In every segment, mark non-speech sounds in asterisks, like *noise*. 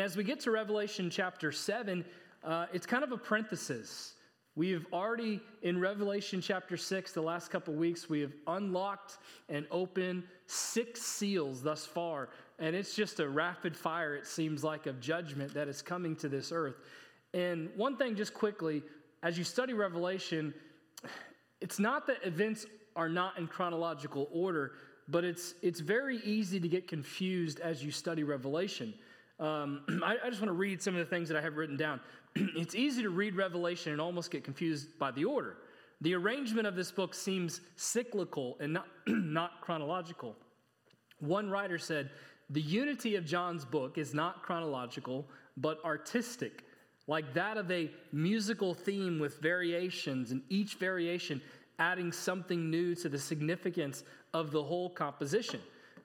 As we get to Revelation chapter 7, uh, it's kind of a parenthesis. We've already, in Revelation chapter 6, the last couple weeks, we have unlocked and opened six seals thus far. And it's just a rapid fire, it seems like, of judgment that is coming to this earth. And one thing, just quickly, as you study Revelation, it's not that events are not in chronological order, but it's, it's very easy to get confused as you study Revelation. Um, *clears throat* I, I, just want to read some of the things that I have written down. *clears throat* it's easy to read Revelation and almost get confused by the order. The arrangement of this book seems cyclical and not, *clears throat* not chronological. One writer said, The unity of John's book is not chronological, but artistic, like that of a musical theme with variations, and each variation adding something new to the significance of the whole composition.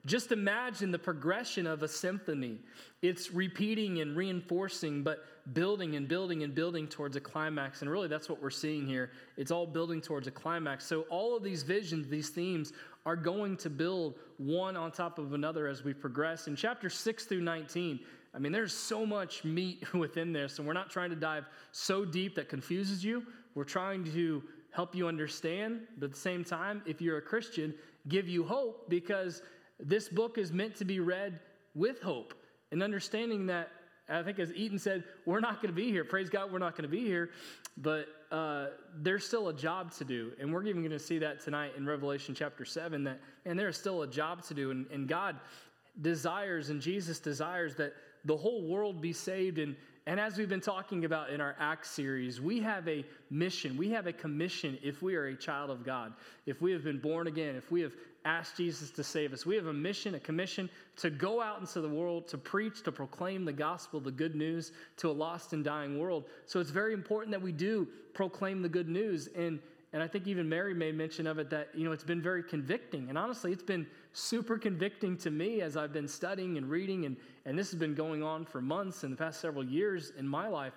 Just imagine the progression of a symphony. It's repeating and reinforcing, but building and building and building towards a climax. And really, that's what we're seeing here. It's all building towards a climax. So, all of these visions, these themes, are going to build one on top of another as we progress. In chapter 6 through 19, I mean, there's so much meat *laughs* within this, and we're not trying to dive so deep that confuses you. We're trying to help you understand, but at the same time, if you're a Christian, give you hope because this book is meant to be read with hope and understanding that, I think as Eaton said, we're not going to be here. Praise God, we're not going to be here. But uh, there's still a job to do. And we're even going to see that tonight in Revelation chapter 7 that, and there's still a job to do. And, and God desires and Jesus desires that the whole world be saved and, and as we've been talking about in our Acts series, we have a mission, we have a commission if we are a child of God, if we have been born again, if we have asked Jesus to save us. We have a mission, a commission to go out into the world, to preach, to proclaim the gospel, the good news to a lost and dying world. So it's very important that we do proclaim the good news. And and I think even Mary made mention of it that, you know, it's been very convicting. And honestly, it's been super convicting to me as I've been studying and reading. And, and this has been going on for months in the past several years in my life.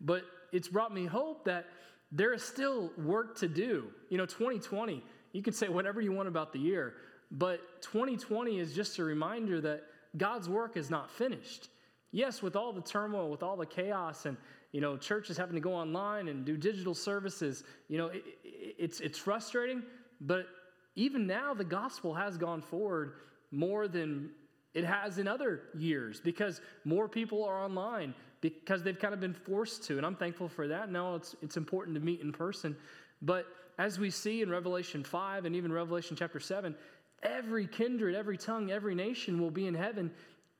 But it's brought me hope that there is still work to do. You know, 2020, you can say whatever you want about the year, but 2020 is just a reminder that God's work is not finished. Yes, with all the turmoil, with all the chaos, and you know, churches having to go online and do digital services. You know, it, it, it's, it's frustrating, but even now the gospel has gone forward more than it has in other years because more people are online because they've kind of been forced to. And I'm thankful for that. Now it's, it's important to meet in person. But as we see in Revelation 5 and even Revelation chapter 7, every kindred, every tongue, every nation will be in heaven.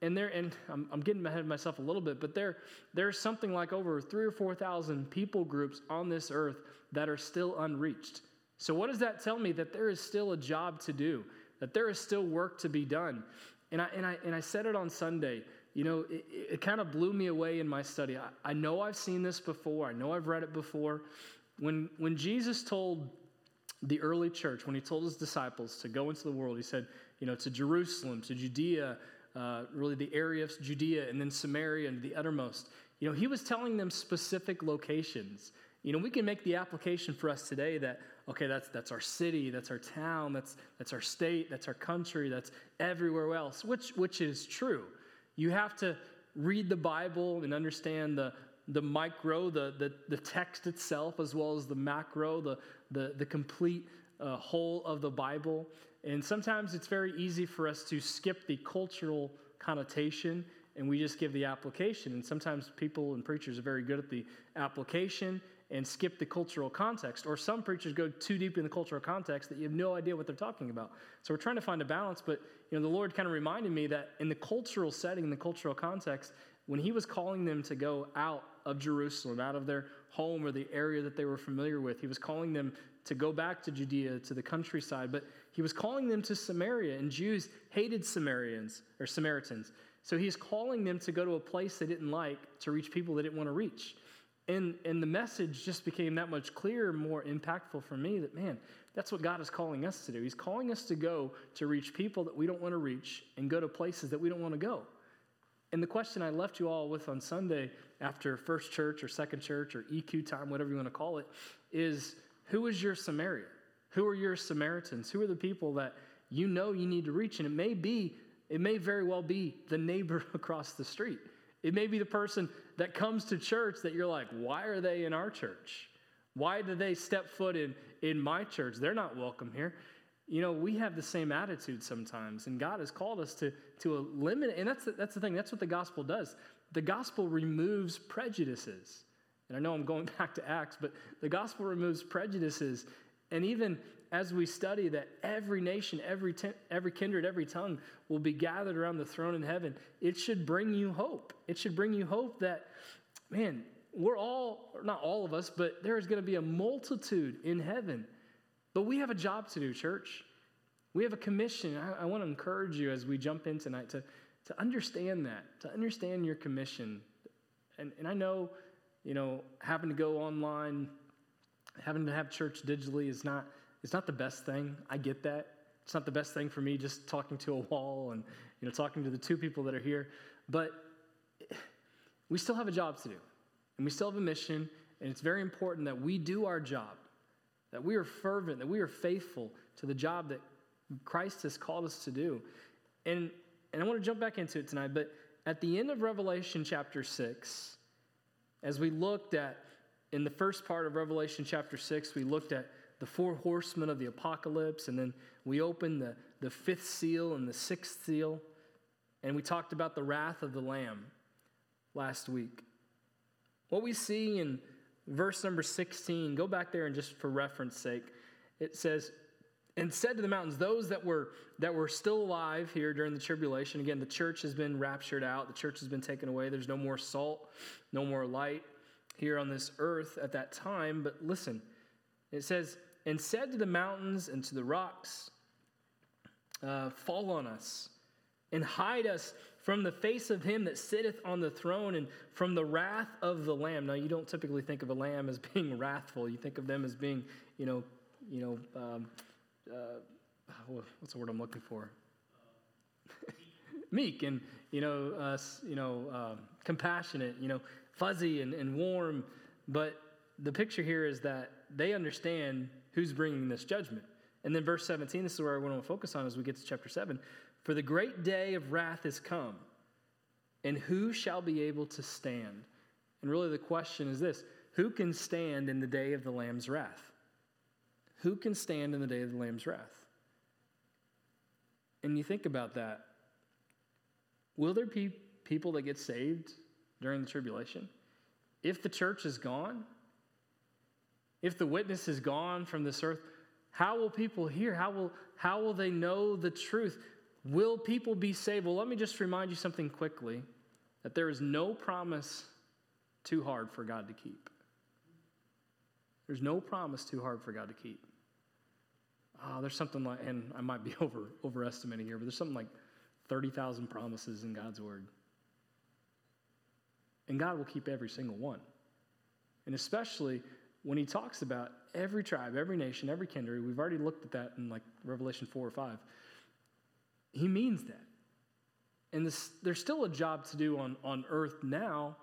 And there and I'm, I'm, getting ahead of myself a little bit but there there's something like over three or four thousand people groups on this earth that are still unreached. So what does that tell me? That there is still a job to do that there is still work to be done. And i and i, and I said it on sunday you know it, it kind of blew me away in my study. I, I know i've seen this before. I know i've read it before when when jesus told the early church when he told his disciples to go into the world he said you know to jerusalem to judea uh, really the area of Judea and then Samaria and the uttermost. You know, he was telling them specific locations. You know, we can make the application for us today that, okay, that's, that's our city, that's our town, that's, that's our state, that's our country, that's everywhere else, which, which is true. You have to read the Bible and understand the, the micro, the, the, the text itself, as well as the macro, the, the, the complete uh, whole of the Bible. And sometimes it's very easy for us to skip the cultural connotation and we just give the application. And sometimes people and preachers are very good at the application and skip the cultural context. Or some preachers go too deep in the cultural context that you have no idea what they're talking about. So we're trying to find a balance, but you know, the Lord kind of reminded me that in the cultural setting, in the cultural context, when He was calling them to go out of Jerusalem, out of their home or the area that they were familiar with, He was calling them to go back to Judea, to the countryside. But he was calling them to Samaria, and Jews hated Samaritans or Samaritans. So he's calling them to go to a place they didn't like to reach people they didn't want to reach. And, and the message just became that much clearer, more impactful for me that, man, that's what God is calling us to do. He's calling us to go to reach people that we don't want to reach and go to places that we don't want to go. And the question I left you all with on Sunday after first church or second church or EQ time, whatever you want to call it, is who is your Samaria? Who are your Samaritans? Who are the people that you know you need to reach? And it may be, it may very well be the neighbor *laughs* across the street. It may be the person that comes to church that you're like, why are they in our church? Why do they step foot in, in my church? They're not welcome here. You know, we have the same attitude sometimes, and God has called us to, to eliminate, and that's the, that's the thing, that's what the gospel does. The gospel removes prejudices. And I know I'm going *laughs* back to Acts, but the gospel removes prejudices. And even as we study that every nation, every, ten, every kindred, every tongue will be gathered around the throne in heaven, it should bring you hope. It should bring you hope that, man, we're all, not all of us, but there is going to be a multitude in heaven. But we have a job to do, church. We have a commission. I, I want to encourage you as we jump in tonight to, to understand that, to understand your commission. And, and I know, you know, having to go online, having to have church digitally is not, it's not the best thing. I get that. It's not the best thing for me just talking to a wall and, you know, talking to the two people that are here. But we still have a job to do. And we still have a mission, and it's very important that we do our job, that we are fervent, that we are faithful to the job that Christ has called us to do. And, and I want to jump back into it tonight, but at the end of Revelation chapter 6, as we looked at in the first part of Revelation chapter 6, we looked at the four horsemen of the apocalypse, and then we opened the, the fifth seal and the sixth seal, and we talked about the wrath of the Lamb last week. What we see in verse number 16, go back there and just for reference sake, it says, and said to the mountains, those that were that were still alive here during the tribulation. Again, the church has been raptured out, the church has been taken away. There's no more salt, no more light here on this earth at that time. But listen, it says, and said to the mountains and to the rocks, uh, fall on us and hide us from the face of him that sitteth on the throne and from the wrath of the lamb. Now you don't typically think of a lamb as *laughs* being wrathful. You think of them as being you know you know um, uh, what's the word i'm looking for? *laughs* Meek and you know uh, you know um, compassionate you know fuzzy and, and warm. But the picture here is that they understand who's bringing this judgment and then verse 17 this is where i want to focus on as we get to chapter 7 for the great day of wrath is come, and who shall be able to stand? And really, the question is this who can stand in the day of the Lamb's wrath? Who can stand in the day of the Lamb's wrath? And you think about that. Will there be people that get saved during the tribulation? If the church is gone, if the witness is gone from this earth, how will people hear? How will, how will they know the truth? Will people be saved? Well, let me just remind you something quickly that there is no promise too hard for God to keep. There's no promise too hard for God to keep. Oh, there's something like, and I might be *laughs* over overestimating here, but there's something like 30,000 promises in God's word. And God will keep every single one. And especially when he talks about every tribe, every nation, every kindred, we've already looked at that in like Revelation 4 or 5. He means that. And this, there's still a job to do on, on earth now,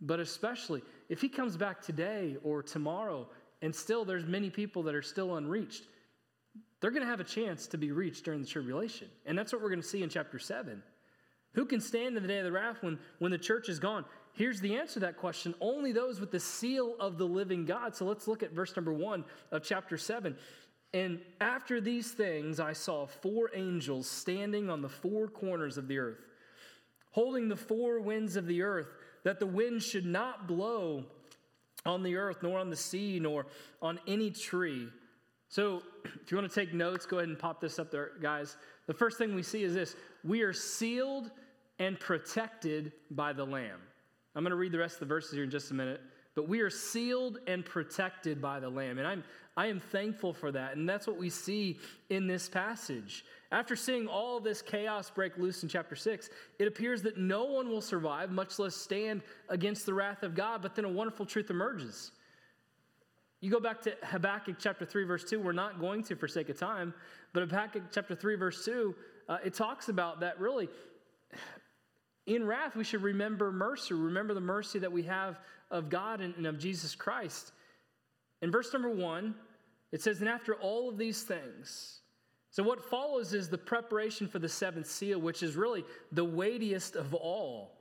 but especially if he comes back today or tomorrow and still there's many people that are still unreached, they're going to have a chance to be reached during the tribulation. And that's what we're going to see in chapter 7. Who can stand in the day of the wrath when, when the church is gone? Here's the answer to that question only those with the seal of the living God. So let's look at verse number 1 of chapter 7. And after these things, I saw four angels standing on the four corners of the earth, holding the four winds of the earth, that the wind should not blow on the earth, nor on the sea, nor on any tree. So, *clears throat* if you want to take notes, go ahead and pop this up there, guys. The first thing we see is this we are sealed and protected by the Lamb. I'm going to read the rest of the verses here in just a minute. But we are sealed and protected by the Lamb. And I'm, I am thankful for that. And that's what we see in this passage. After seeing all this chaos break loose in chapter 6, it appears that no one will survive, much less stand against the wrath of God. But then a wonderful truth emerges. You go back to Habakkuk chapter 3, verse 2. We're not going to for sake of time, but Habakkuk chapter 3, verse 2, uh, it talks about that really. In wrath, we should remember mercy, remember the mercy that we have of God and, and of Jesus Christ. In verse number one, it says, And after all of these things, so what follows is the preparation for the seventh seal, which is really the weightiest of all.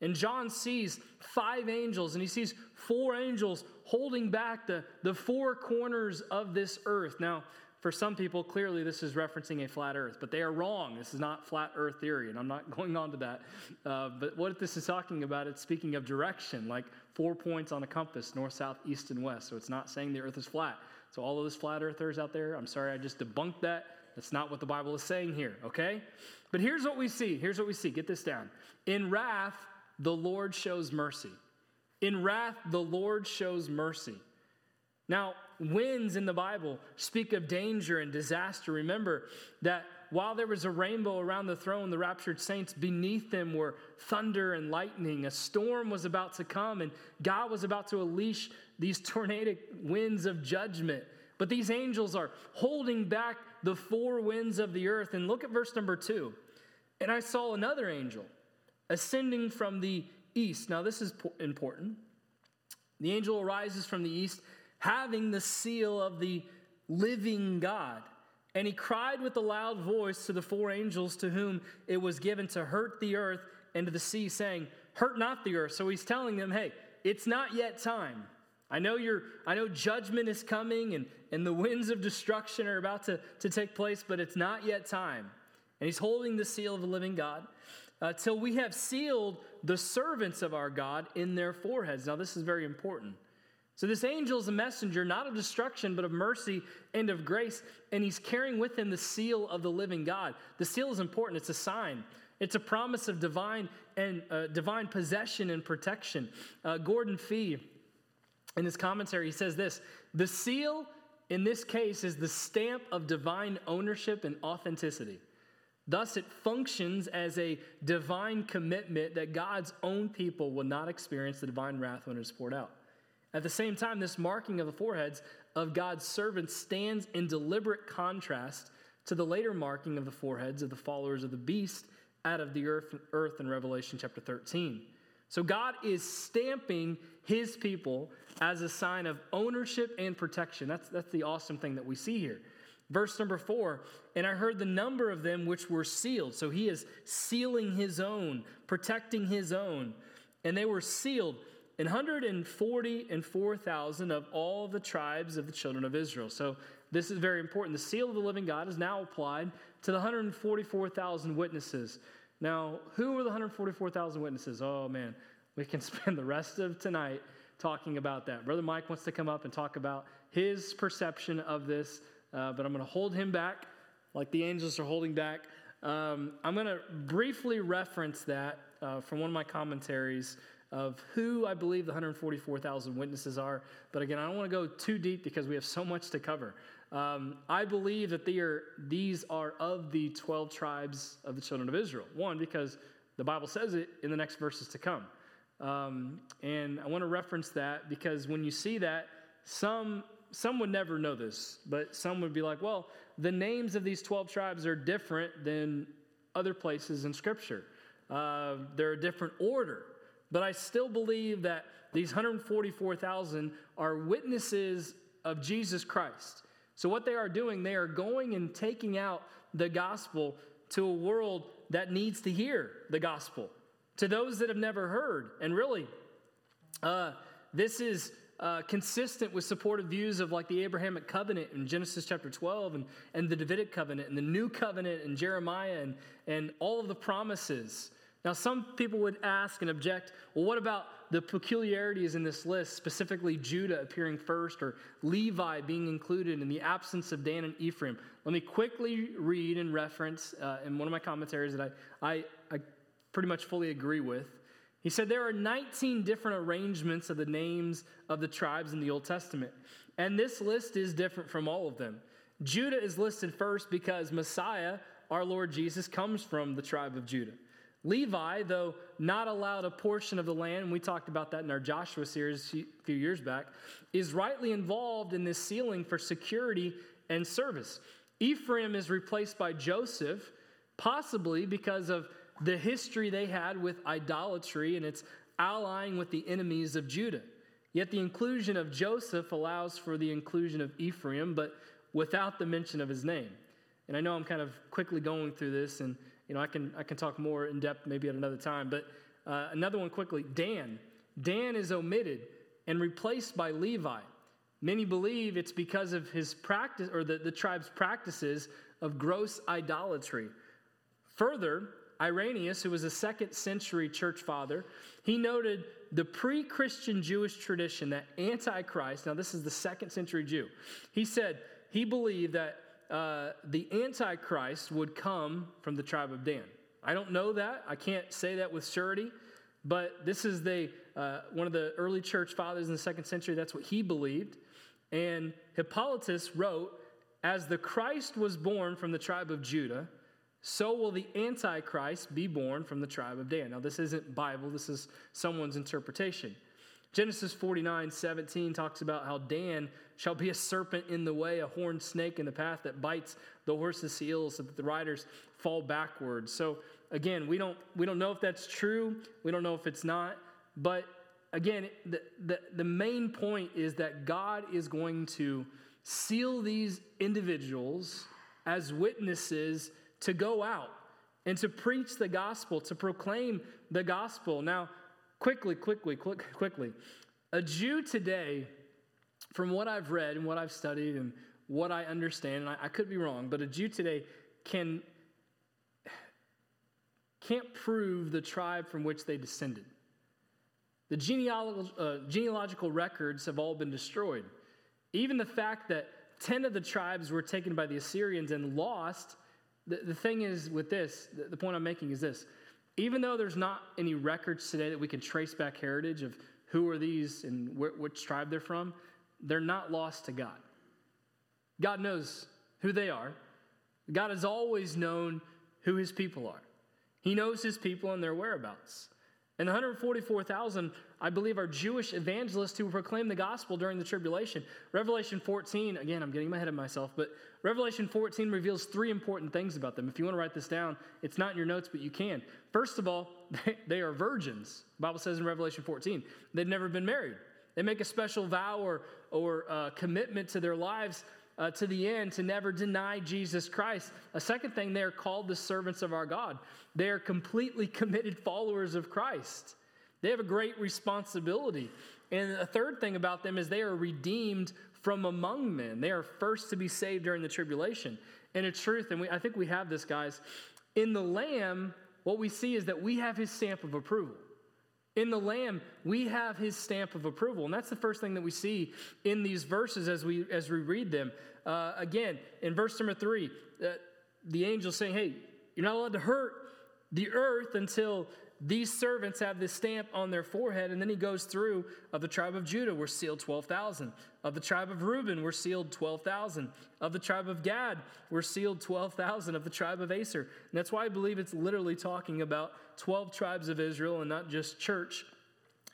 And John sees five angels, and he sees four angels holding back the, the four corners of this earth. Now, for some people, clearly this is referencing a flat earth, but they are wrong. This is not flat earth theory, and I'm not *laughs* going on to that. Uh, but what this is talking about, it's speaking of direction, like four points on a compass north, south, east, and west. So it's not saying the earth is flat. So, all of those flat earthers out there, I'm sorry I just debunked that. That's not what the Bible is saying here, okay? But here's what we see. Here's what we see. Get this down. In wrath, the Lord shows mercy. In wrath, the Lord shows mercy. Now, winds in the Bible speak of danger and disaster. Remember that while there was a rainbow around the throne, the raptured saints, beneath them were thunder and lightning. A storm was about to come, and God was about to unleash these tornadic winds of judgment. But these angels are holding back the four winds of the earth. And look at verse number two. And I saw another angel ascending from the east. Now, this is important. The angel arises from the east, having the seal of the living God. And he cried with a loud voice to the four angels to whom it was given to hurt the earth and to the sea, saying, Hurt not the earth. So he's telling them, hey, it's not yet time. I know you're, I know judgment is coming and, and the winds of destruction are about to, to take place, but it's not yet time. And he's holding the seal of the living God uh, till we have sealed the servants of our God in their foreheads. Now, this is very important. So, this angel is a messenger, not of destruction, but of mercy and of grace, and he's carrying with him the seal of the living God. The seal is important, it's a sign. It's a promise of divine and uh, divine possession and protection. Uh, Gordon Fee, in his commentary, he says this: the seal in this case is the stamp of divine ownership and authenticity. Thus, it functions as a divine commitment that God's own people will not experience the divine wrath when it is poured out. At the same time, this marking of the foreheads of God's servants stands in deliberate contrast to the later marking of the foreheads of the followers of the beast out of the earth, earth in Revelation chapter 13. So God is stamping his people as a sign of ownership and protection. That's, that's the awesome thing that we see here. Verse number four, and I heard the number of them which were sealed. So he is sealing his own, protecting his own. And they were sealed in 140 and 4,000 of all the tribes of the children of Israel. So this is very important. The seal of the living God is now applied to the 144,000 witnesses. Now, who are the 144,000 witnesses? Oh, man, we can *laughs* spend the rest of tonight talking about that. Brother Mike wants to come up and talk about his perception of this uh, but I'm going to hold him back like the angels are holding back. Um, I'm going to briefly reference that uh, from one of my commentaries of who I believe the 144,000 witnesses are. But again, I don't want to go too deep because we have so much to cover. Um, I believe that they are, these are of the 12 tribes of the children of Israel. One, because the Bible says it in the next verses to come. Um, and I want to reference that because when you see that, some some would never know this, but some would be like, well, the names of these 12 tribes are different than other places in Scripture. Uh, they're a different order. But I still believe that these 144,000 are witnesses of Jesus Christ. So, what they are doing, they are going and taking out the gospel to a world that needs to hear the gospel, to those that have never heard. And really, uh, this is uh, consistent with supportive views of like the Abrahamic covenant in Genesis chapter 12 and, and the Davidic covenant and the new covenant in Jeremiah and, and all of the promises. Now, some people would ask and object well, what about the peculiarities in this list, specifically Judah appearing first or Levi being included in the absence of Dan and Ephraim? Let me quickly read and reference uh, in one of my commentaries that I, I, I pretty much fully agree with. He said there are 19 different arrangements of the names of the tribes in the Old Testament, and this list is different from all of them. Judah is listed first because Messiah, our Lord Jesus, comes from the tribe of Judah. Levi, though not allowed a portion of the land, and we talked about that in our Joshua series a few years back, is rightly involved in this sealing for security and service. Ephraim is replaced by Joseph, possibly because of the history they had with idolatry and its allying with the enemies of Judah. Yet the inclusion of Joseph allows for the inclusion of Ephraim, but without the mention of his name. And I know I'm kind of quickly going through this, and you know I can I can talk more in depth maybe at another time. But Uh, another one quickly Dan. Dan is omitted and replaced by Levi. Many believe it's because of his practice or the, the tribe's practices of gross idolatry. Further, Irenaeus, who was a second century church father, he noted the pre Christian Jewish tradition that Antichrist, now this is the second century Jew, he said he believed that uh, the Antichrist would come from the tribe of Dan. I don't know that. I can't say that with surety, but this is the, uh, one of the early church fathers in the second century. That's what he believed. And Hippolytus wrote, As the Christ was born from the tribe of Judah, so will the Antichrist be born from the tribe of Dan. Now, this isn't Bible, this is someone's interpretation. Genesis 49 17 talks about how Dan shall be a serpent in the way, a horned snake in the path that bites the horse's heels so that the riders fall backwards. So, again, we don't, we don't know if that's true, we don't know if it's not, but again, the, the, the main point is that God is going to seal these individuals as witnesses to go out and to preach the gospel, to proclaim the gospel. Now, quickly, quickly, quick, quickly. A Jew today, from what I've read and what I've studied and what I understand, and I, I could be wrong, but a Jew today can can't prove the tribe from which they descended. The genealogical, uh, genealogical records have all been destroyed. Even the fact that 10 of the tribes were taken by the Assyrians and lost the, the thing is with this, the, the point I'm making is this. Even though there's not any records today that we can trace back heritage of who are these and wh- which tribe they're from, they're not lost to God. God knows who they are. God has always known who his people are. He knows his people and their whereabouts. And the 144,000, I believe, are Jewish evangelists who proclaim the gospel during the tribulation. Revelation 14, again, I'm getting ahead of myself, but Revelation 14 reveals three important things about them. If you want to write this down, it's not in your notes, but you can. First of all, *laughs* they, they are virgins. The Bible says in Revelation 14, they've never been married. They make a special vow or, or uh, commitment to their lives uh, to the end to never deny Jesus Christ. A second thing, they are called the servants of our God. They are completely *laughs* committed followers of Christ. They have a great responsibility. And a third thing about them is they are redeemed from among men. They are first to be saved during the tribulation. And a truth, and we, I think we have this, guys, in the Lamb, what we see is that we have his stamp of approval. In the Lamb, we have his stamp of approval. And that's the first thing that we see in these verses as we, as we read them. Uh, again, in verse number three, uh, the angel saying, Hey, you're not allowed to hurt the earth until these servants have this stamp on their forehead. And then he goes through of the tribe of Judah, we're sealed 12,000. Of the tribe of Reuben, we're sealed 12,000. Of the tribe of Gad, we're sealed 12,000. Of the tribe of Aser. And that's why I believe it's literally talking about 12 tribes of Israel and not just church,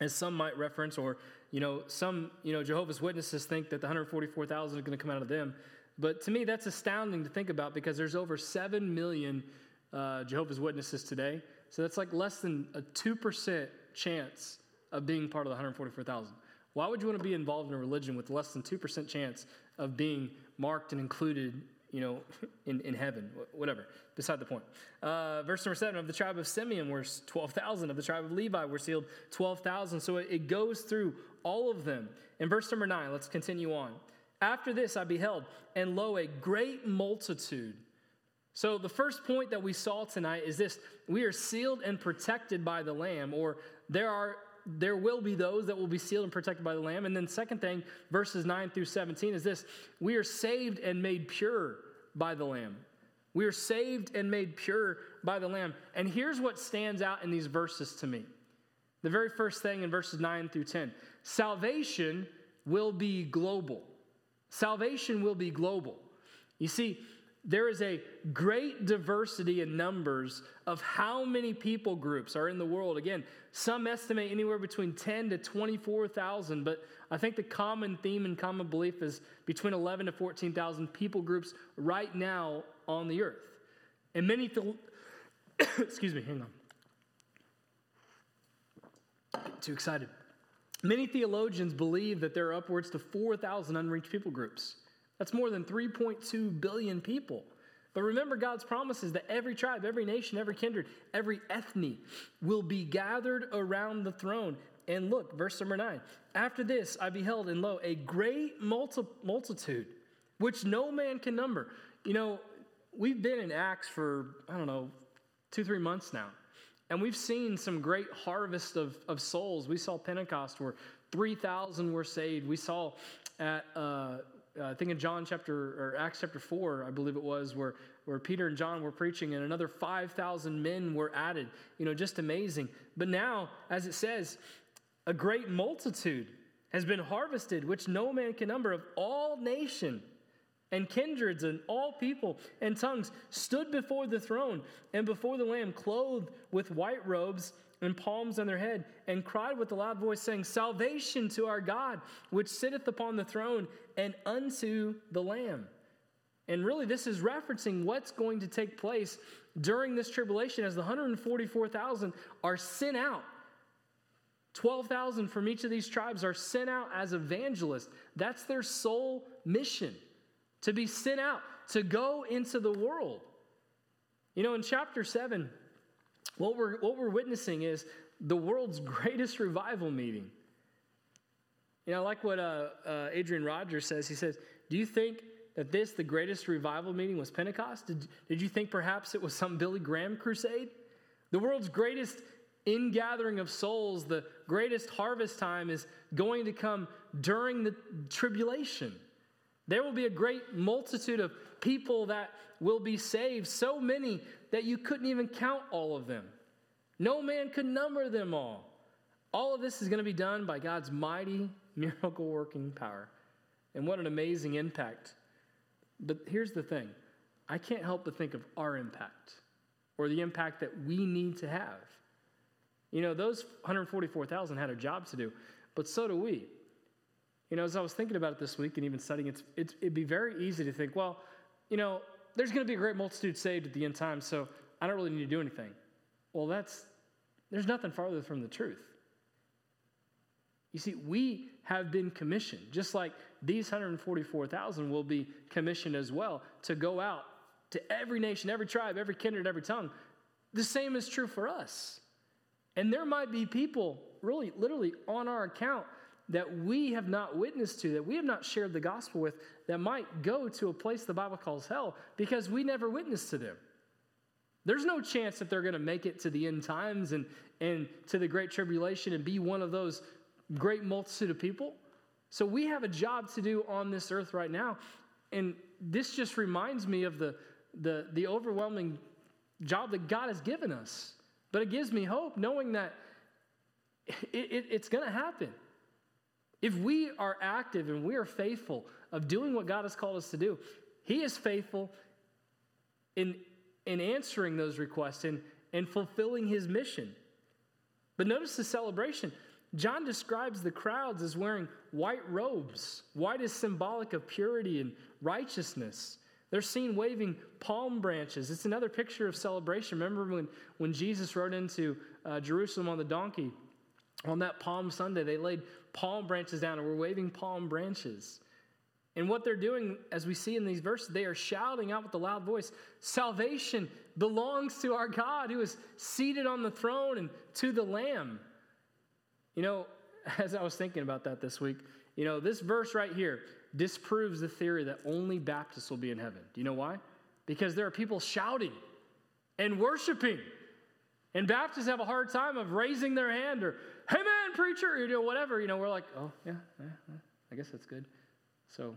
as some might reference, or, you know, some, you know, Jehovah's Witnesses think that the 144,000 are going to come out of them. But to me, that's astounding to think about because there's over 7 million uh, Jehovah's Witnesses today. So that's like less than a 2% chance of being part of the 144,000. Why would you want to be involved in a religion with less than 2% chance of being marked and included, you know, *laughs* in, in heaven? Whatever. Beside the point. Uh, verse number seven of the tribe of Simeon were 12,000. Of the tribe of Levi were sealed 12,000. So it, it goes through all of them. In verse number nine, let's continue on. After this I beheld, and lo, a great multitude so, the first point that we saw tonight is this we are sealed and protected by the Lamb, or there are there will be those that will be sealed and protected by the Lamb. And then, second thing, verses 9 through 17 is this we are saved and made pure by the Lamb. We are saved and made pure by the Lamb. And here's what stands out in these verses to me the very first thing in verses 9 through 10 salvation will be global. Salvation will be global. You see, there is a great diversity in numbers of how many people groups are in the world. Again, some estimate anywhere between 10 to 24,000, but I think the common theme and common belief is between 11 to 14,000 people groups right now on the earth. And many, th- *coughs* excuse me, hang on. Too excited. Many theologians believe that there are upwards to 4,000 unreached people groups. That's more than 3.2 billion people But remember God's promises that every tribe, every nation, every kindred, every ethne will be gathered around the throne. And look, verse number nine. After this, I beheld, and lo, a great multi- multitude, which no man can number. You know, we've been in Acts for, I don't know, two, three months now. And we've seen some great harvest of, of souls. We saw Pentecost where 3,000 were saved. We saw at, uh, Uh, I think in John chapter, or Acts chapter 4, I believe it was, where, where Peter and John were preaching and another 5,000 men were added. You know, just amazing. But now, as it says, a great multitude has been harvested, which no man can number, of all nation and kindreds and all people and tongues stood before the throne and before the Lamb, clothed with white robes and palms on their head, and cried with a loud voice, saying, Salvation to our God, which sitteth upon the throne, and unto the Lamb. And really, this is referencing what's going to take place during this tribulation as the 144,000 are sent out. 12,000 from each of these tribes are sent out as evangelists. That's their sole mission to be sent out, to go into the world. You know, in chapter 7, what we're, what we're witnessing is the world's *laughs* greatest revival meeting. You know, I like what uh, uh, Adrian Rogers says. He says, Do you think that this, the greatest revival meeting, was Pentecost? Did, did you think perhaps it was some Billy Graham crusade? The world's greatest ingathering of souls, the greatest harvest time is going to come during the tribulation. There will be a great multitude of people that will be saved, so many that you couldn't even count all of them. No man could number them all. All of this is going to be done by God's mighty miracle working power. And what an amazing impact. But here's the thing I can't help but think of our impact or the impact that we need to have. You know, those 144,000 had a job to do, but so do we. You know, as I was thinking about it this week and even studying, it's, it's, it'd be very easy to think, well, you know, there's going to be a great multitude saved at the end time, so I don't really need to do anything. Well, that's, there's nothing farther from the truth. You see, we have been commissioned, just like these 144,000 will be commissioned as well, to go out to every nation, every tribe, every kindred, every tongue. The same is true for us. And there might be people, really, literally, on our account that we have not witnessed to, that we have not shared the gospel with, that might go to a place the Bible calls hell because we never witnessed to them. There's no chance that they're going to make it to the end times and, and to the great tribulation and be one of those great multitude of people. So we have a job to do on this earth right now. And this just reminds me of the, the, the overwhelming job that God has given us. But it gives me hope knowing that it, it, it's going to happen. If we are active and we are faithful of doing what God has called us to do, He is faithful in, in answering those requests and, and fulfilling His mission. But notice the celebration. John describes the crowds as wearing white robes. White is symbolic of purity and righteousness. They're seen waving palm branches. It's another picture of celebration. Remember when, when Jesus rode into uh, Jerusalem on the donkey? On that Palm Sunday, they laid palm branches down and we're waving palm branches. And what they're doing, as we see in these verses, they are shouting out with a loud voice Salvation belongs to our God who is seated on the throne and to the Lamb. You know, *laughs* as I was thinking about that this week, you know, this verse right here disproves the theory that only Baptists will be in heaven. Do you know why? Because there are people shouting and worshiping. And Baptists have a hard time of raising their hand or hey man, preacher, you know, whatever. You know, we're like, oh, yeah, yeah, yeah I guess that's good. So I'm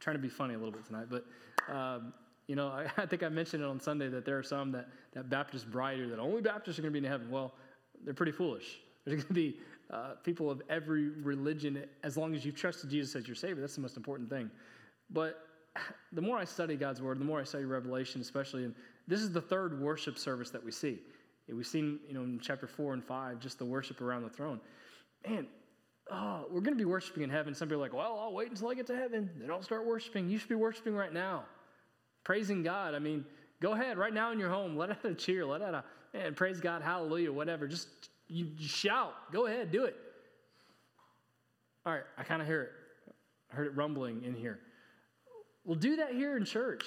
trying to be funny a little bit tonight. But, um, you know, I, *laughs* I, think I mentioned it on Sunday that there are some that, that Baptist bride or that only Baptists are going to be in heaven. Well, they're pretty foolish. There's going to be uh, people of every religion as long as you've trusted Jesus as your Savior. That's the most important thing. But the more I study God's Word, the more I study Revelation, especially, and this is the third worship service that we see. We've seen, you know, in chapter four and five, just the worship around the throne. Man, oh, we're going to be worshiping in heaven. Some people are like, well, I'll wait until I get to heaven. Then I'll start worshiping. You should be worshiping right now, praising God. I mean, go ahead right now in your home. Let out a cheer. Let out a, man, praise God, hallelujah, whatever. Just you, shout. Go ahead, do it. All right, I kind of hear it. I heard it rumbling in here. We'll do that here in church.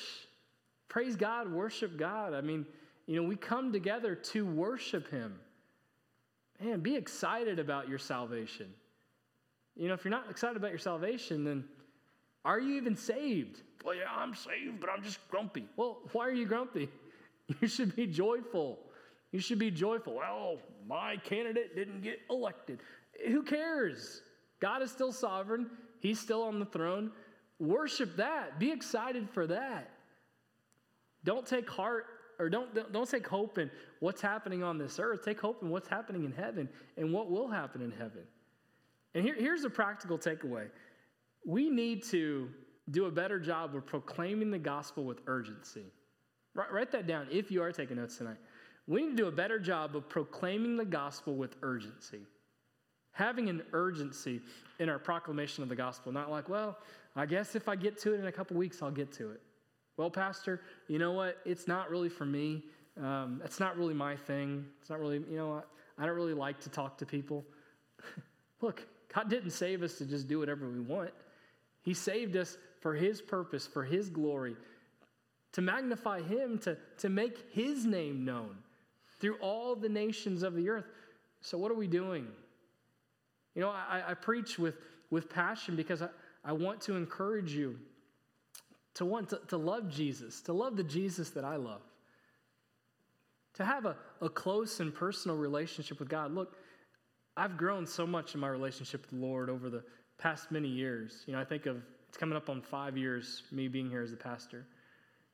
Praise God, worship God. I mean, you know, we come together to worship Him. Man, be excited about your salvation. You know, if you're not excited about your salvation, then are you even saved? Well, yeah, I'm saved, but I'm just grumpy. Well, why are you grumpy? *laughs* You should be joyful. You should be joyful. Well, my candidate didn't get elected. Who cares? God is still sovereign, He's still on the throne. Worship that. Be excited for that. Don't take heart or don't, don't take hope in what's happening on this earth. Take hope in what's happening in heaven and what will happen in heaven. And here, here's a practical takeaway we need to do a better job of proclaiming the gospel with urgency. Write, write that down if you are taking notes tonight. We need to do a better job of proclaiming the gospel with urgency. Having an urgency in our proclamation of the gospel, not like, well, I guess if I get to it in a couple weeks, I'll get to it. Well, Pastor, you know what? It's not really for me. Um, it's not really my thing. It's not really, you know, I, I don't really like to talk to people. *laughs* Look, God didn't save us to just do whatever we want. He saved us for His purpose, for His glory, to magnify Him, to, to make His name known through all the nations of the earth. So, what are we doing? You know, I, I preach with, with passion because I, I want to encourage you to want to, to love Jesus, to love the Jesus that I love, to have a, a close and personal relationship with God. Look, I've grown so much in my relationship with the Lord over the past many years. You know, I think of it's coming up on five years, me being here as the pastor.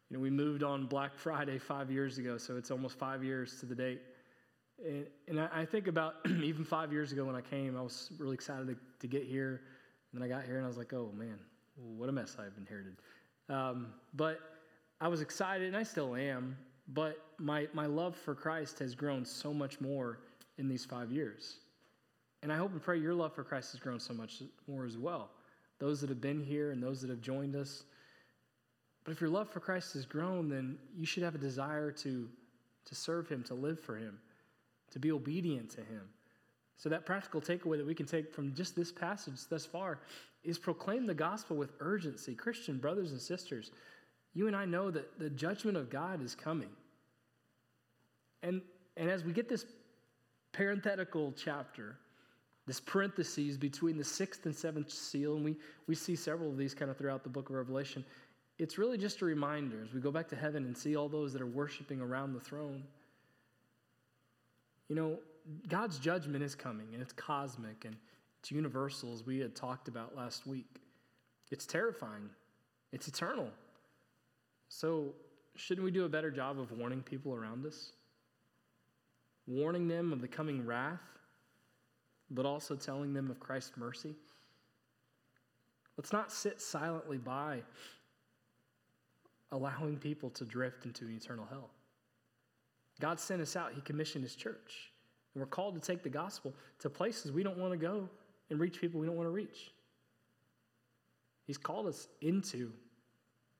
You know, we moved on Black Friday five years ago, so it's almost five years to the date. And, and I, I, think about *clears throat* even five years ago when I came, I was really excited to, to get here. And then I got here and I was like, oh man, what a mess I've inherited. Um, but I was excited, and I still am. But my, my love for Christ has grown so much more in these five years. And I hope and pray your love for Christ has grown so much more as well. Those that have been here and those that have joined us. But if your love for Christ has grown, then you should have a desire to, to serve Him, to live for Him, to be obedient to Him. So, that practical takeaway that we can take from just this passage thus far is proclaim the gospel with urgency. Christian brothers and sisters, you and I know that the judgment of God is coming. And, and as we get this parenthetical chapter, this parentheses between the sixth and seventh seal, and we, we see several of these kind of throughout the book of Revelation, it's really just a reminder as we go back to heaven and see all those that are worshiping around the throne. You know, God's judgment is coming, and it's cosmic and it's universal, as we had talked about last week. It's terrifying, it's eternal. So, shouldn't we do a better job of warning people around us? Warning them of the coming wrath, but also telling them of Christ's mercy? Let's not sit silently by allowing people to drift into eternal hell. God sent us out, He commissioned His church. And we're called to take the gospel to places we don't want to go and reach people we don't want to reach. He's called us into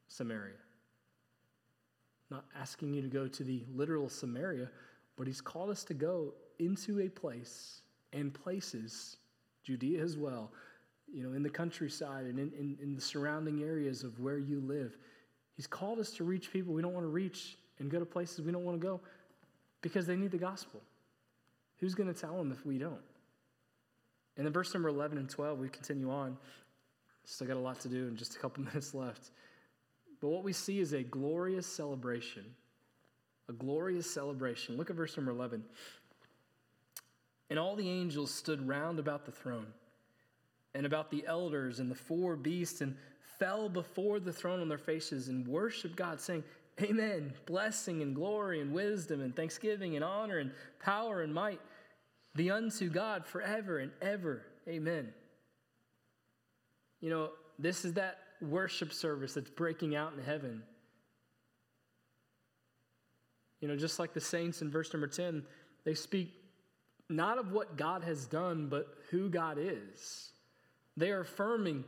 Samaria. Not asking you to go to the literal Samaria, but He's called us to go into a place and places, Judea as well, you know, in the countryside and in, in, in the surrounding areas of where you live. He's called us to reach people we don't want to reach and go to places we don't want to go because they need the gospel. Who's going to tell them if we don't? And then verse number 11 and 12, we continue on. Still got a lot to do and just a couple *laughs* minutes left. But what we see is a glorious celebration. A glorious celebration. Look at verse number 11. And all the angels stood round about the throne and about the elders and the four beasts and fell before the throne on their faces and worshiped God, saying, Amen. Blessing and glory and wisdom and thanksgiving and honor and power and might be unto God forever and ever. Amen. You know, this is that worship service that's breaking out in heaven. You know, just like the saints in verse number 10, they speak not of what God has done, but who God is. They are affirming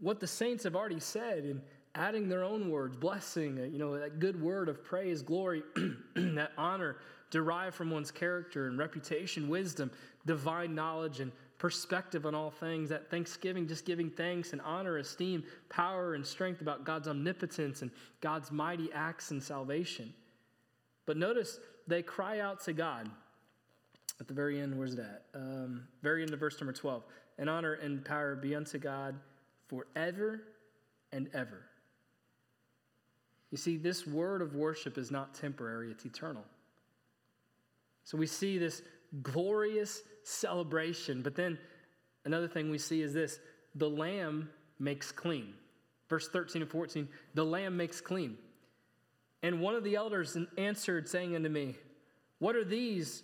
what the saints have already said and adding their own words, blessing, you know, that good word of praise, glory, *clears throat* that honor derived from one's character and reputation, wisdom, divine knowledge, and perspective on all things. That Thanksgiving, just giving thanks and honor, esteem, power, and strength about God's omnipotence and God's mighty acts and salvation. But notice they cry out to God. At the very end, where's that? Um, very end of verse number 12. And honor and power be unto God forever and ever. You see, this word of worship is not temporary, it's eternal. So we see this glorious celebration. But then another thing we see is this the lamb makes clean. Verse 13 and 14 the lamb makes clean. And one of the elders answered, saying unto me, What are these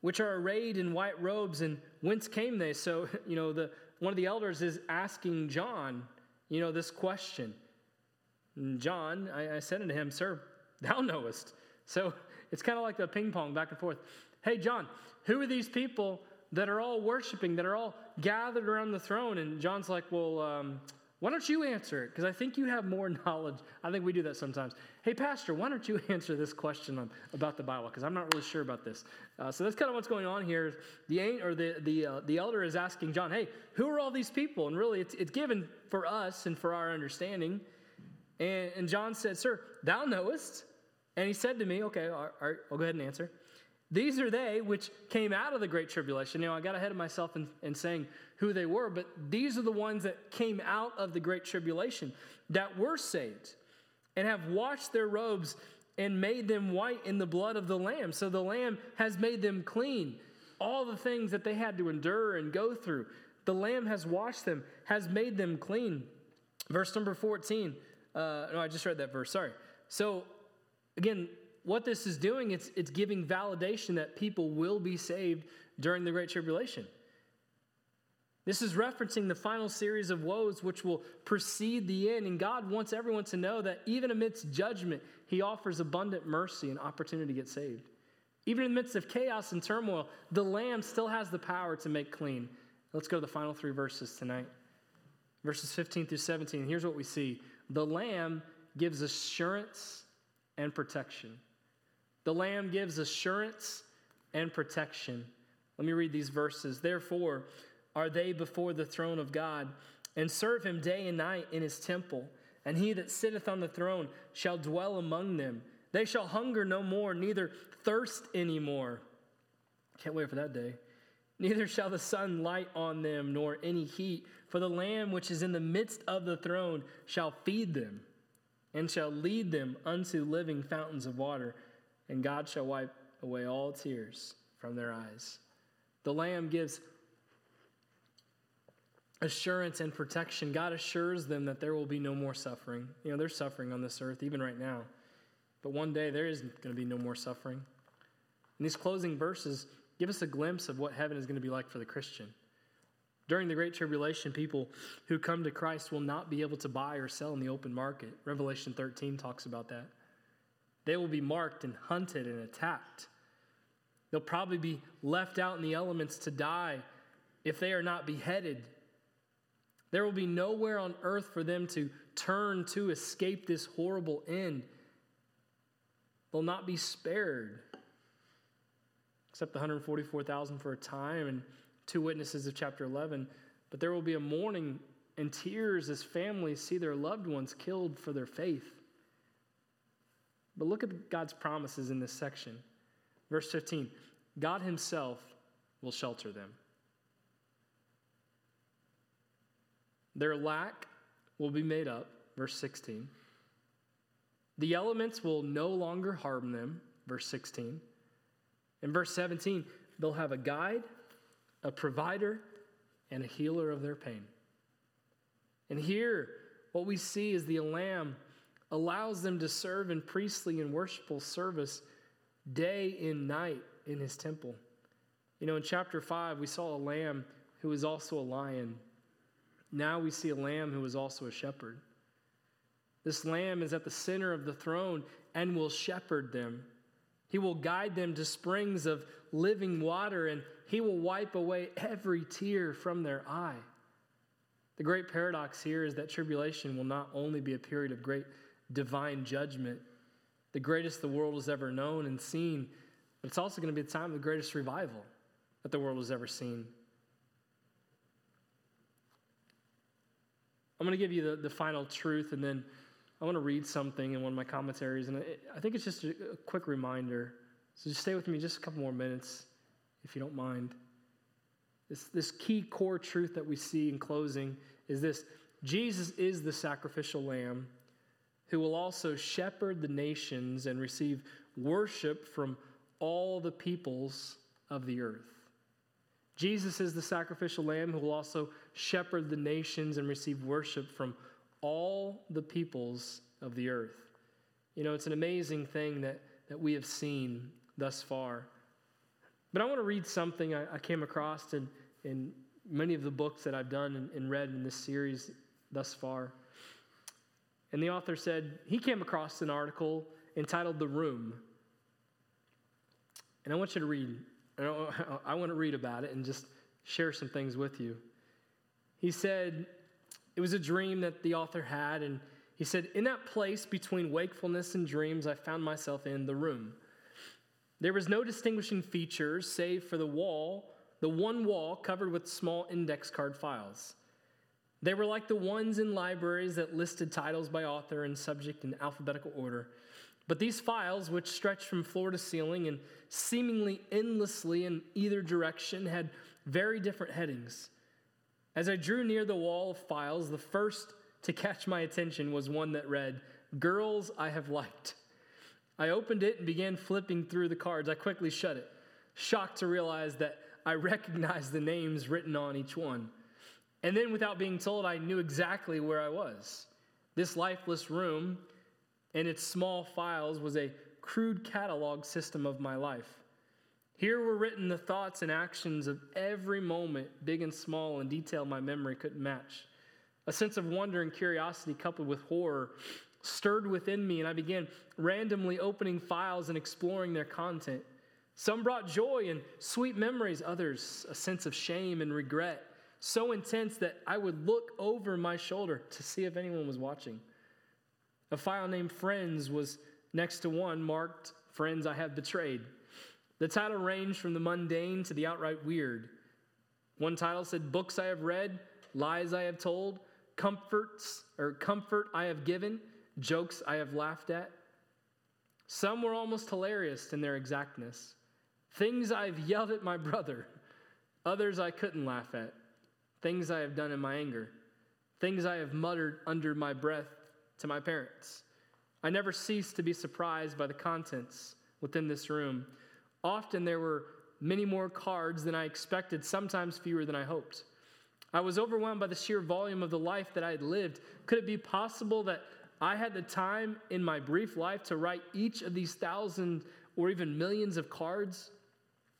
which are arrayed in white robes, and whence came they? So, *laughs* you know, the, one of the elders is asking John, you know, this question. And John, I, I said unto him, Sir, thou knowest. So it's kind of like the ping pong back and forth. Hey, John, who are these people that are all worshiping, that are all gathered around the throne? And John's like, Well, um, why don't you answer it? Because I think you have more *laughs* knowledge. I think we do that sometimes. Hey, Pastor, why don't you *laughs* answer this question on, about the Bible? Because I'm not really sure about this. Uh, so that's kind of what's going on here. The or the the uh, the elder is asking John, "Hey, who are all these people?" And really, it's it's given for us and for our understanding. And, and John said, "Sir, thou knowest." And he said to me, "Okay, I'll go ahead and answer." These are they which came out of the great tribulation. You know, I got ahead of myself in, in saying who they were, but these are the ones that came out of the great tribulation that were saved and have washed their robes and made them white in the blood of the Lamb. So the Lamb has made them clean. All the things that they had to endure and go through, the Lamb has washed them, has made them clean. Verse number 14. Uh, no, I just read that verse. Sorry. So, again, what this is doing, it's, it's giving validation that people will be saved during the Great Tribulation. This is referencing the final series of woes which will precede the end. And God wants everyone to know that even amidst judgment, He offers abundant mercy and opportunity to get saved. Even in the midst of chaos and turmoil, the Lamb still has the power to make clean. Let's go to the final three verses tonight. Verses 15 through 17. Here's what we see The Lamb gives assurance and protection. The Lamb gives assurance and protection. Let me read these verses. Therefore, are they before the throne of God, and serve him day and night in his temple. And he that sitteth on the throne shall dwell among them. They shall hunger no more, neither thirst any more. Can't wait for that day. Neither shall the sun light on them, nor any heat. For the Lamb which is in the midst of the throne shall feed them, and shall lead them unto living fountains of water and God shall wipe away all tears from their eyes. The Lamb gives assurance and protection. God assures them that there will be no more suffering. You know, they're suffering on this earth, even right now. But one day there is going to be no more suffering. And these closing verses give us a glimpse of what heaven is going to be like for the Christian. During the Great Tribulation, people who come to Christ will not be able to buy or sell in the open market. Revelation 13 talks about that. They will be marked and hunted and attacked. They'll probably be left out in the elements to die if they are not beheaded. There will be nowhere on earth for them to turn to escape this horrible end. They'll not be spared, except the 144,000 for a time and two witnesses of chapter 11. But there will be a mourning and tears as families see their loved ones killed for their faith. But look at God's promises in this section. Verse 15 God Himself will shelter them. Their lack will be made up. Verse 16. The elements will no longer harm them. Verse 16. In verse 17, they'll have a guide, a provider, and a healer of their pain. And here, what we see is the Lamb allows them to serve in priestly and worshipful service day and night in his temple. You know, in chapter 5, we saw a lamb who was also a lion. Now we see a lamb who is also a shepherd. This lamb is at the center of the throne and will shepherd them. He will guide them to springs of living water and he will wipe away every tear from their eye. The great paradox here is that tribulation will not only be a period of great divine judgment, the greatest the world has ever known and seen. But it's also going to be the time of the greatest revival that the world has ever seen. I'm going to give you the, the final truth, and then I want to read something in one of my commentaries. And I think it's just a, a quick reminder. So just stay with me just a couple more minutes, if you don't mind. This, this key core truth that we see in closing is this Jesus is the sacrificial lamb who will also shepherd the nations and receive worship from all the peoples of the earth. Jesus is the sacrificial lamb who will also shepherd the nations and receive worship from all the peoples of the earth. You know, it's an amazing thing that, that we have seen thus far. But I want to read something I, I came across in, in many of the books that I've done and, and read in this series thus far. And the author said he came across an article entitled The Room. And I want you to read I *laughs* want to read about it and just share some things with you. He said it was a dream that the author had, and he said, In that place between wakefulness and dreams, I found myself in the room. There was no distinguishing features save for the wall, the one wall covered with small index card files. They were like the ones in libraries that listed titles by author and subject in alphabetical order. But these files, which stretched from floor to ceiling and seemingly endlessly in either direction, had very different headings. As I drew near the wall of files, the first to catch my attention was one that read, Girls I Have Liked. I opened it and began flipping through the cards. I quickly shut it, shocked to realize that I *laughs* recognized the names written on each one. And then, without being told, I knew exactly where I was. This lifeless room and its small files was a crude catalog system of my life. Here were written the thoughts and actions of every moment, big and small, and detail my memory couldn't match. A sense of wonder and curiosity coupled with horror stirred within me, and I began randomly opening files and exploring their content. Some brought joy and sweet memories, others a sense of shame and regret, so intense that I would look over my shoulder to see if anyone was watching. A file named Friends was next to one marked Friends I Have Betrayed. The title ranged from the mundane to the outright weird. One title said, Books I have read, lies I have told, comforts or comfort I have given, jokes I have laughed at. Some were almost hilarious in their exactness. Things I've yelled at my brother, others I couldn't laugh at. Things I have done in my anger, things I have muttered under my breath to my parents. I never ceased to be surprised by the contents within this room. Often there were many more cards than I expected, sometimes fewer than I hoped. I was overwhelmed by the sheer volume of the life that I had lived. Could it be possible that I had the time in my brief life to write each of these thousands or even millions of cards?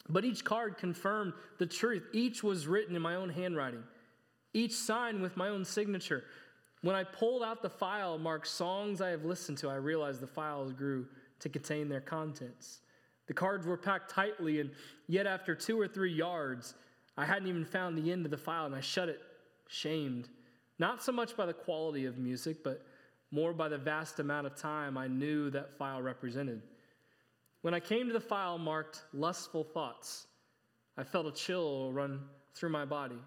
But each card confirmed the truth. Each was written in my own handwriting, each signed with my own signature. When I pulled out the file marked songs I have listened to, I realized the files grew to contain their contents. The cards were packed tightly, and yet after two or three yards, I hadn't even found the end of the file, and I shut it, shamed. Not so much by the quality of music, but more by the vast amount of time I knew that file represented. When I came to the file marked lustful thoughts, I felt a chill run through my body.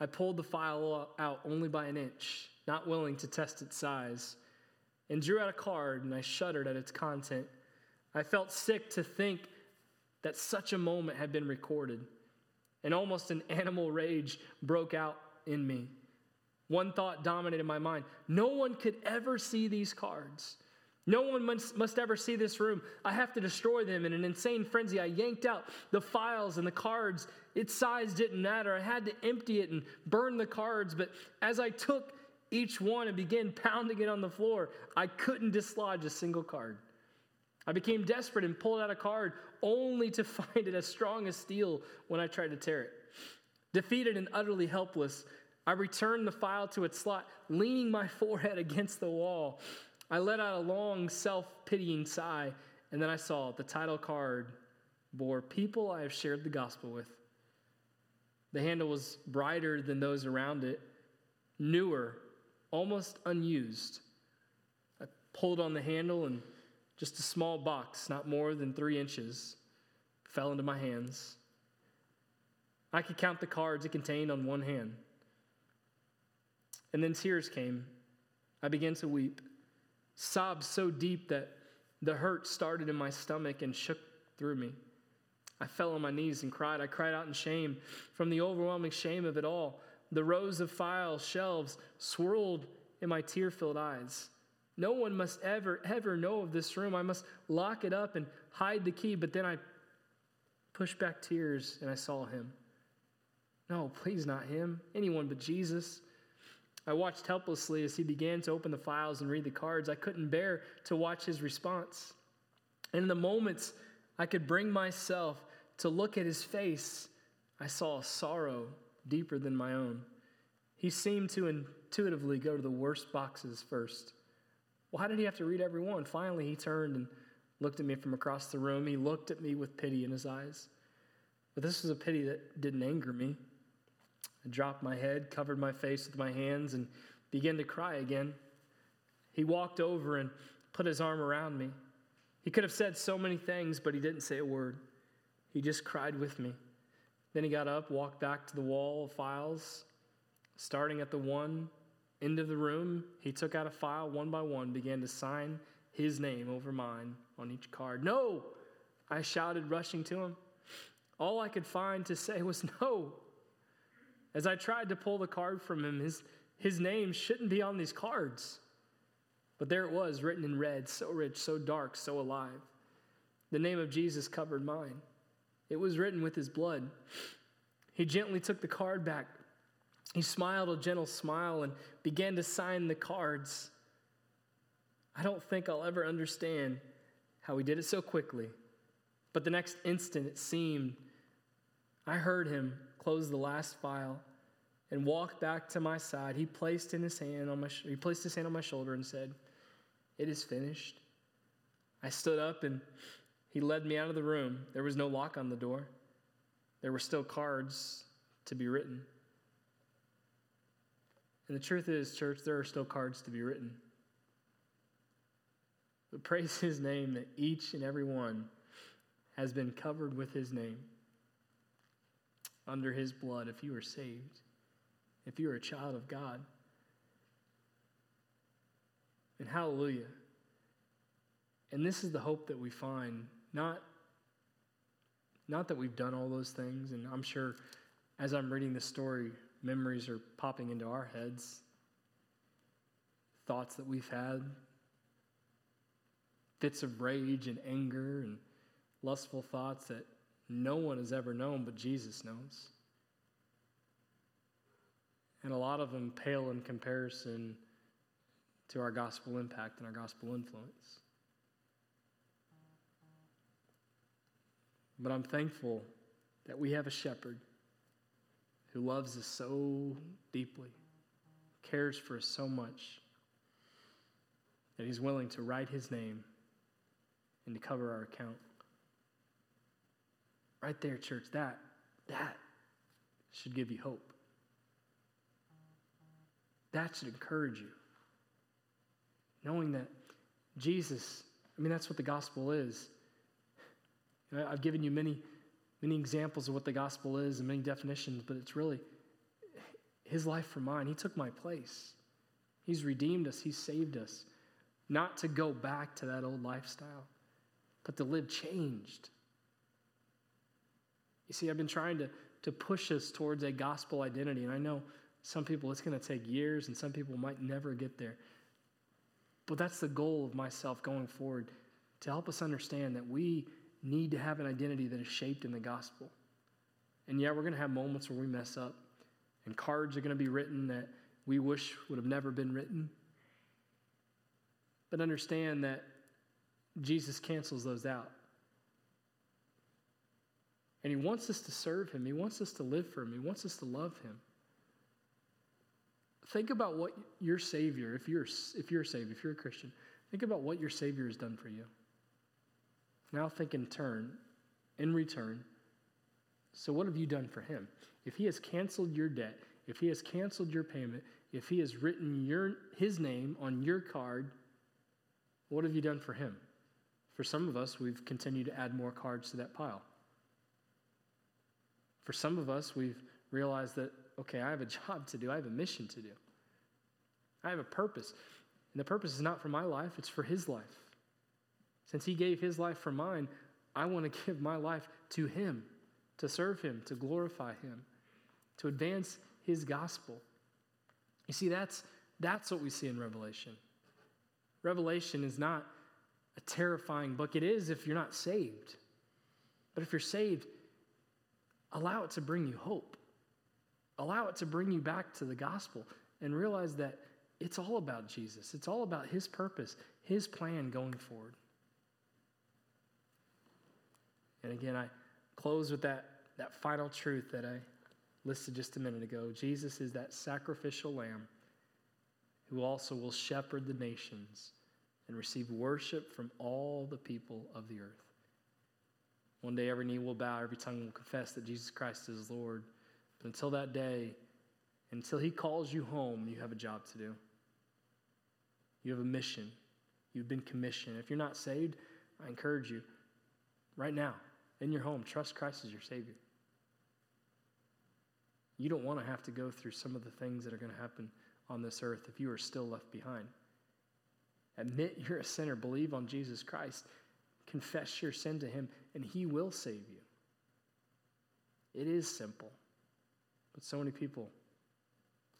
I pulled the file out only by an inch not willing to test its size, and drew out a card, and I shuddered at its content. I felt sick to think that such a moment had been recorded, and almost an *laughs* animal rage broke out in me. One thought dominated my mind no one could ever see these cards. No one must, must ever see this room. I have to destroy them. In an insane frenzy, I yanked out the files and the cards. Its size didn't matter. I had to empty it and burn the cards. But as I took each one and began pounding it on the floor. I couldn't dislodge a single card. I became desperate and pulled out a card only to *laughs* find it as strong as steel when I tried to tear it. Defeated and utterly helpless, I returned the file to its slot, leaning my *laughs* forehead against the wall. I let out a long, self pitying sigh, and then I saw the title card bore People I Have Shared the Gospel with. The handle was brighter than those around it, newer almost unused. I pulled on the handle, and just a small box, not more than three inches, fell into my hands. I could count the cards it contained on one hand. And then tears came. I began to weep, sobs so deep that the hurt started in my stomach and shook through me. I fell on my knees and cried. I cried out in shame from the overwhelming shame of it all. The rows of file shelves swirled in my tear filled eyes. No one must ever, ever know of this room. I must lock it up and hide the key. But then I pushed back tears and I saw him. No, please not him. Anyone but Jesus. I watched helplessly as he began to open the files and read the cards. I couldn't bear to watch his response. And in the moments I could bring myself to look at his face, I saw a sorrow deeper than my own. He seemed to intuitively go to the worst boxes first. Why did he have to read every one? Finally, he turned and looked at me from across the room. He looked at me with pity in his eyes. But this was a pity that didn't anger me. I dropped my head, covered my face with my hands, and began to cry again. He walked over and put his arm around me. He could have said so many things, but he didn't say a word. He just cried with me. Then he got up, walked back to the wall of files, starting at the one end of the room. He took out a file one by one, began to sign his name over mine on each card. No! I shouted, rushing to him. All I could find to say was no. As I tried to pull the card from him, his, his name shouldn't be on these cards. But there it was, written in red, so rich, so dark, so alive. The name of Jesus covered mine. It was written with his blood. He gently took the card back. He smiled a gentle smile and began to sign the cards. I don't think I'll ever understand how he did it so quickly. But the next instant, it seemed, I heard him closed the last file, and walked back to my side. He placed in his hand on my he placed his hand on my shoulder and said, "It is finished." I stood up and he led me out of the room. There was no lock on the door. There were still cards to be written. And the truth is, church, there are still cards to be written. But praise *laughs* his name that each and every one has been covered with his name under his blood if you are saved, if you are a child of God. And hallelujah. And this is the hope that we find, not, not that we've done all those things, and I'm sure as I'm reading the story, memories are popping into our heads, thoughts that we've had, fits of rage and anger and lustful thoughts that no one has ever known, but Jesus knows. And a lot of them pale in comparison to our gospel impact and our gospel influence. But I'm thankful that we have a shepherd who loves us so deeply, cares for us so much, that he's willing to write his name and to cover our account. Right there, church, that, that should give you hope. That should encourage you. Knowing that Jesus, I mean, that's what the gospel is. I've given you many, many examples of what the gospel is and many definitions, but it's really his life for mine. He took my place. He's redeemed us, He's saved us. Not to go back to that old lifestyle, but to live changed you see, I've been trying to, to push us towards a gospel identity, and I know some people it's going to take years, and some people might never get there. But that's the goal of myself going forward to help us understand that we need to have an identity that is shaped in the gospel. And yeah, we're going to have moments where we mess up, and cards are going to be written that we wish would have never been written. But understand that Jesus cancels those out. And He wants us to serve Him, He wants us to live for Him, He wants us to love Him. Think about what your Savior, if you're, if you're saved, if you're a Christian, think about what your Savior has done for you. Now think in turn, in return. So, what have you done for Him? If He has canceled your debt, if He has canceled your payment, if He has written your, His name on your card, what have you done for Him? For some of us, we've continued to add more cards to that pile. For some of us, we've realized that, okay, I have a *laughs* job to do, I have a mission to do. I have a purpose. And the purpose is not for my life, it's for His life. Since He gave His life for mine, I want to *laughs* give my life to Him, to serve Him, to glorify Him, to advance His gospel. You see, that's, that's what we see in Revelation. Revelation is not a terrifying book. It is if you're not saved. But if you're saved, allow it to bring you hope. Allow it to bring you back to the gospel and realize that it's all about Jesus. It's all about his purpose, his plan going forward. And again, I close with that, that final truth that I listed just a minute ago. Jesus is that sacrificial lamb who also will shepherd the nations and receive worship from all the people of the earth. One day, every knee will bow, every tongue will confess that Jesus Christ is Lord. But until that day, until He calls you home, you have a job to do. You have a mission. You've been commissioned. If you're not saved, I encourage you right now, in your home, trust Christ as your Savior. You don't want to have to go through some of the things that are going to happen on this earth if you are still left behind. Admit you're a sinner, believe on Jesus Christ, confess your sin to Him, and He will save you. It is simple. But so many people,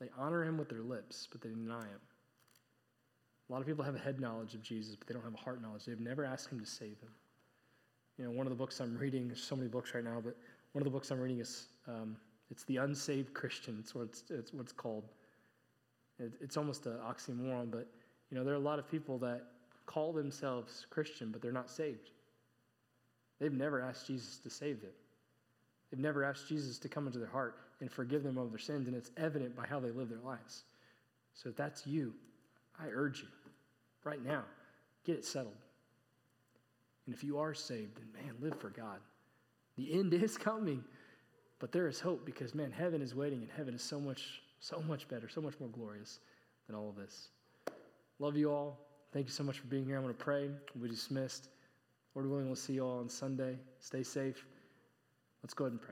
they honor Him with their lips, but they deny Him. A lot of people have a head knowledge of Jesus, but they don't have a heart knowledge. They've never asked Him to save them. You know, one of the books I'm reading, there's so many books right now, but one of the books I'm reading is um, it's The Unsaved Christian. It's what it's, it's, what it's called. It, it's almost an oxymoron, but you know, there are a lot of people that call themselves Christian, but they're not saved. They've never asked Jesus to save them. They've never asked Jesus to come into their heart and forgive them of their sins, and it's evident by how they live their lives. So if that's you, I urge you right now, get it settled. And if you are saved, then man, live for God. The end *laughs* is coming, but there is hope because man, heaven is waiting, and heaven is so much, so much better, so much more glorious than all of this. Love you all. Thank you so much for being here. I'm going to pray. We'll be dismissed. Lord willing, we'll see you all on Sunday. Stay safe. Let's go ahead and pray.